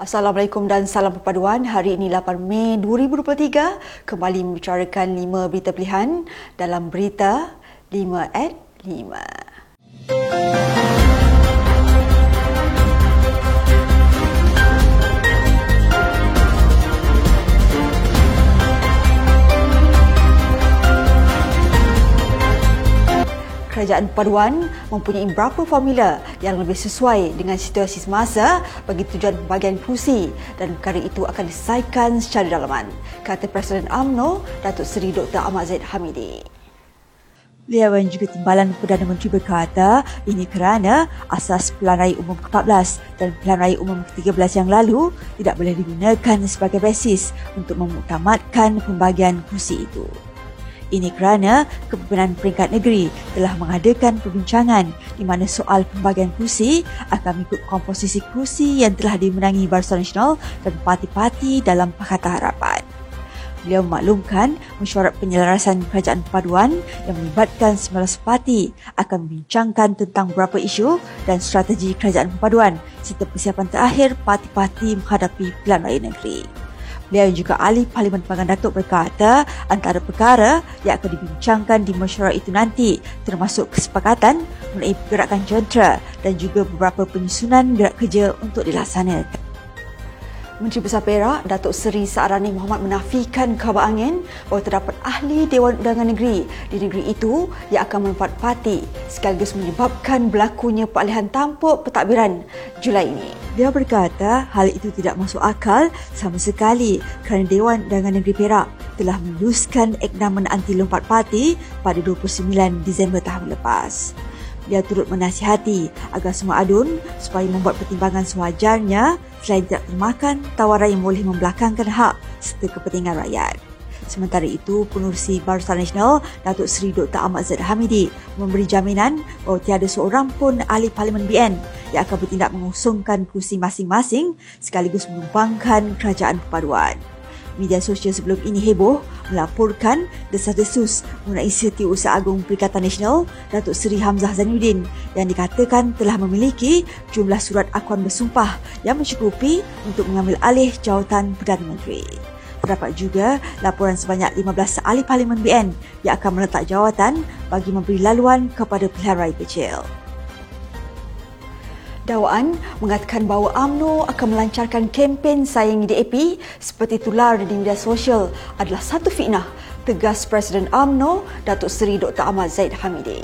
Assalamualaikum dan salam perpaduan. Hari ini 8 Mei 2023 kembali membicarakan 5 berita pilihan dalam berita 5 at 5. Kerajaan perpaduan mempunyai beberapa formula yang lebih sesuai dengan situasi semasa bagi tujuan pembagian kursi dan perkara itu akan diselesaikan secara dalaman, kata Presiden UMNO Datuk Seri Dr. Ahmad Zaid Hamidi. Beliau yang juga timbalan Perdana Menteri berkata ini kerana asas Pilihan Raya Umum ke-14 dan Pilihan Raya Umum ke-13 yang lalu tidak boleh digunakan sebagai basis untuk memutamatkan pembagian kursi itu. Ini kerana Kepimpinan Peringkat Negeri telah mengadakan perbincangan di mana soal pembagian kursi akan mengikut komposisi kursi yang telah dimenangi Barisan Nasional dan parti-parti dalam Pakatan Harapan. Beliau memaklumkan mesyuarat penyelarasan kerajaan perpaduan yang melibatkan 19 parti akan membincangkan tentang beberapa isu dan strategi kerajaan perpaduan serta persiapan terakhir parti-parti menghadapi pilihan raya negeri. Beliau juga ahli Parlimen Panggang Datuk berkata antara perkara yang akan dibincangkan di mesyuarat itu nanti termasuk kesepakatan mengenai pergerakan jentera dan juga beberapa penyusunan gerak kerja untuk dilaksanakan. Menteri Besar Perak, Datuk Seri Saarani Muhammad menafikan khabar angin bahawa terdapat ahli Dewan Undangan Negeri di negeri itu yang akan memanfaat parti sekaligus menyebabkan berlakunya peralihan tampuk pentadbiran Julai ini. Dia berkata hal itu tidak masuk akal sama sekali kerana Dewan Undangan Negeri Perak telah meluluskan ekdaman anti lompat parti pada 29 Disember tahun lepas. Dia turut menasihati agar semua adun supaya membuat pertimbangan sewajarnya selain tidak termakan tawaran yang boleh membelakangkan hak serta kepentingan rakyat. Sementara itu, pengurusi Barisan Nasional Datuk Seri Dr. Ahmad Zaid Hamidi memberi jaminan bahawa tiada seorang pun ahli Parlimen BN yang akan bertindak mengusungkan kursi masing-masing sekaligus menumpangkan kerajaan perpaduan. Media sosial sebelum ini heboh melaporkan desas-desus mengenai Setiausaha Agung Perikatan Nasional Datuk Seri Hamzah Zainuddin yang dikatakan telah memiliki jumlah surat akuan bersumpah yang mencukupi untuk mengambil alih jawatan Perdana Menteri. Terdapat juga laporan sebanyak 15 ahli Parlimen BN yang akan meletak jawatan bagi memberi laluan kepada pilihan raya kecil. Dakwaan mengatakan bahawa AMNO akan melancarkan kempen sayangi DAP seperti tular di media sosial adalah satu fitnah, tegas Presiden AMNO Datuk Seri Dr. Ahmad Zaid Hamidi.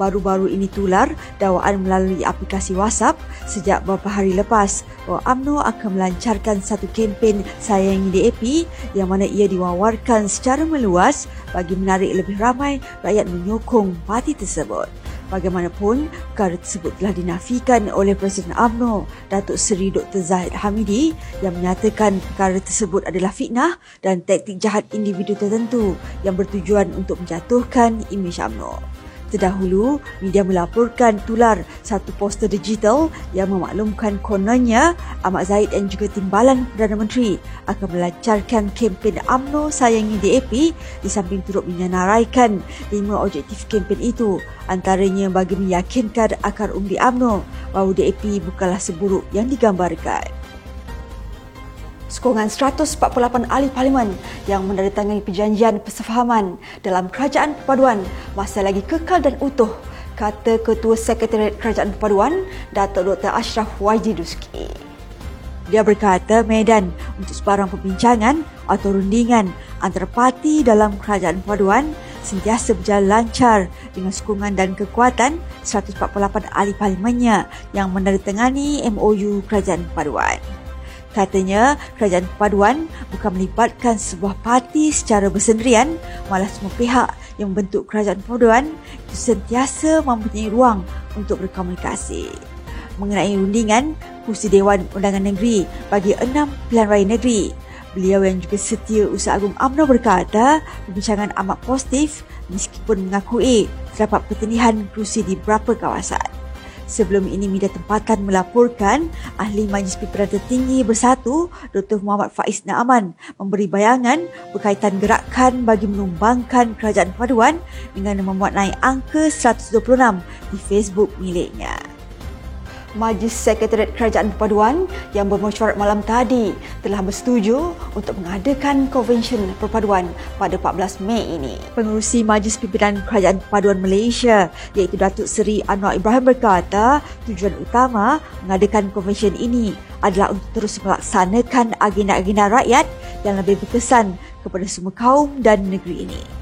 Baru-baru ini tular dakwaan melalui aplikasi WhatsApp sejak beberapa hari lepas bahawa AMNO akan melancarkan satu kempen sayangi DAP yang mana ia diwawarkan secara meluas bagi menarik lebih ramai rakyat menyokong parti tersebut. Bagaimanapun, perkara tersebut telah dinafikan oleh Presiden UMNO, Datuk Seri Dr. Zahid Hamidi yang menyatakan perkara tersebut adalah fitnah dan taktik jahat individu tertentu yang bertujuan untuk menjatuhkan imej UMNO. Terdahulu, media melaporkan tular satu poster digital yang memaklumkan kononnya Ahmad Zaid dan juga timbalan Perdana Menteri akan melancarkan kempen AMNO Sayangi DAP di samping turut menyenaraikan lima objektif kempen itu. Antaranya bagi meyakinkan akar undi AMNO bahawa DAP bukanlah seburuk yang digambarkan sokongan 148 ahli parlimen yang menandatangani perjanjian persefahaman dalam kerajaan perpaduan masih lagi kekal dan utuh kata Ketua Sekretariat Kerajaan Perpaduan Datuk Dr. Ashraf YG Duski. Dia berkata medan untuk sebarang perbincangan atau rundingan antara parti dalam kerajaan perpaduan sentiasa berjalan lancar dengan sokongan dan kekuatan 148 ahli parlimennya yang menandatangani MOU kerajaan perpaduan. Katanya, kerajaan perpaduan bukan melibatkan sebuah parti secara bersendirian, malah semua pihak yang membentuk kerajaan perpaduan itu sentiasa mempunyai ruang untuk berkomunikasi. Mengenai rundingan kursi Dewan Undangan Negeri bagi enam pilihan raya negeri, beliau yang juga setia Usaha Agung UMNO berkata perbincangan amat positif meskipun mengakui terdapat pertanihan kursi di beberapa kawasan. Sebelum ini media tempatan melaporkan ahli Majlis Pimpinan Tertinggi Bersatu Dr. Muhammad Faiz Naaman memberi bayangan berkaitan gerakan bagi menumbangkan kerajaan perpaduan dengan memuat naik angka 126 di Facebook miliknya. Majlis Sekretariat Kerajaan Perpaduan yang bermesyuarat malam tadi telah bersetuju untuk mengadakan konvensyen perpaduan pada 14 Mei ini. Pengurusi Majlis Pimpinan Kerajaan Perpaduan Malaysia iaitu Datuk Seri Anwar Ibrahim berkata tujuan utama mengadakan konvensyen ini adalah untuk terus melaksanakan agenda-agenda rakyat yang lebih berkesan kepada semua kaum dan negeri ini.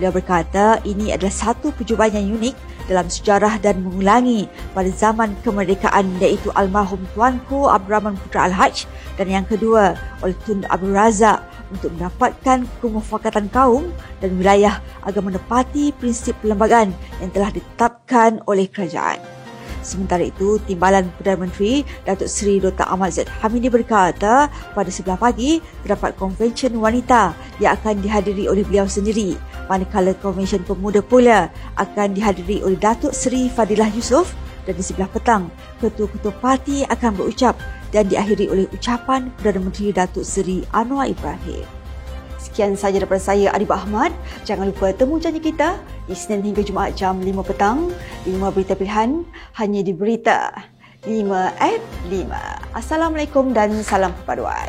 Beliau berkata ini adalah satu percubaan yang unik dalam sejarah dan mengulangi pada zaman kemerdekaan iaitu almarhum Tuanku Abdul Rahman Putra Al-Haj dan yang kedua oleh Tun Abdul Razak untuk mendapatkan kemufakatan kaum dan wilayah agar menepati prinsip perlembagaan yang telah ditetapkan oleh kerajaan. Sementara itu, Timbalan Perdana Menteri Datuk Seri Dr. Ahmad Zaid Hamidi berkata pada sebelah pagi terdapat konvensyen wanita yang akan dihadiri oleh beliau sendiri manakala konvensyen pemuda pula akan dihadiri oleh Datuk Seri Fadilah Yusof dan di sebelah petang ketua-ketua parti akan berucap dan diakhiri oleh ucapan Perdana Menteri Datuk Seri Anwar Ibrahim. Sekian sahaja daripada saya Adib Ahmad. Jangan lupa temu janji kita Isnin hingga Jumaat jam 5 petang. 5 berita pilihan hanya di Berita 5 at 5. Assalamualaikum dan salam perpaduan.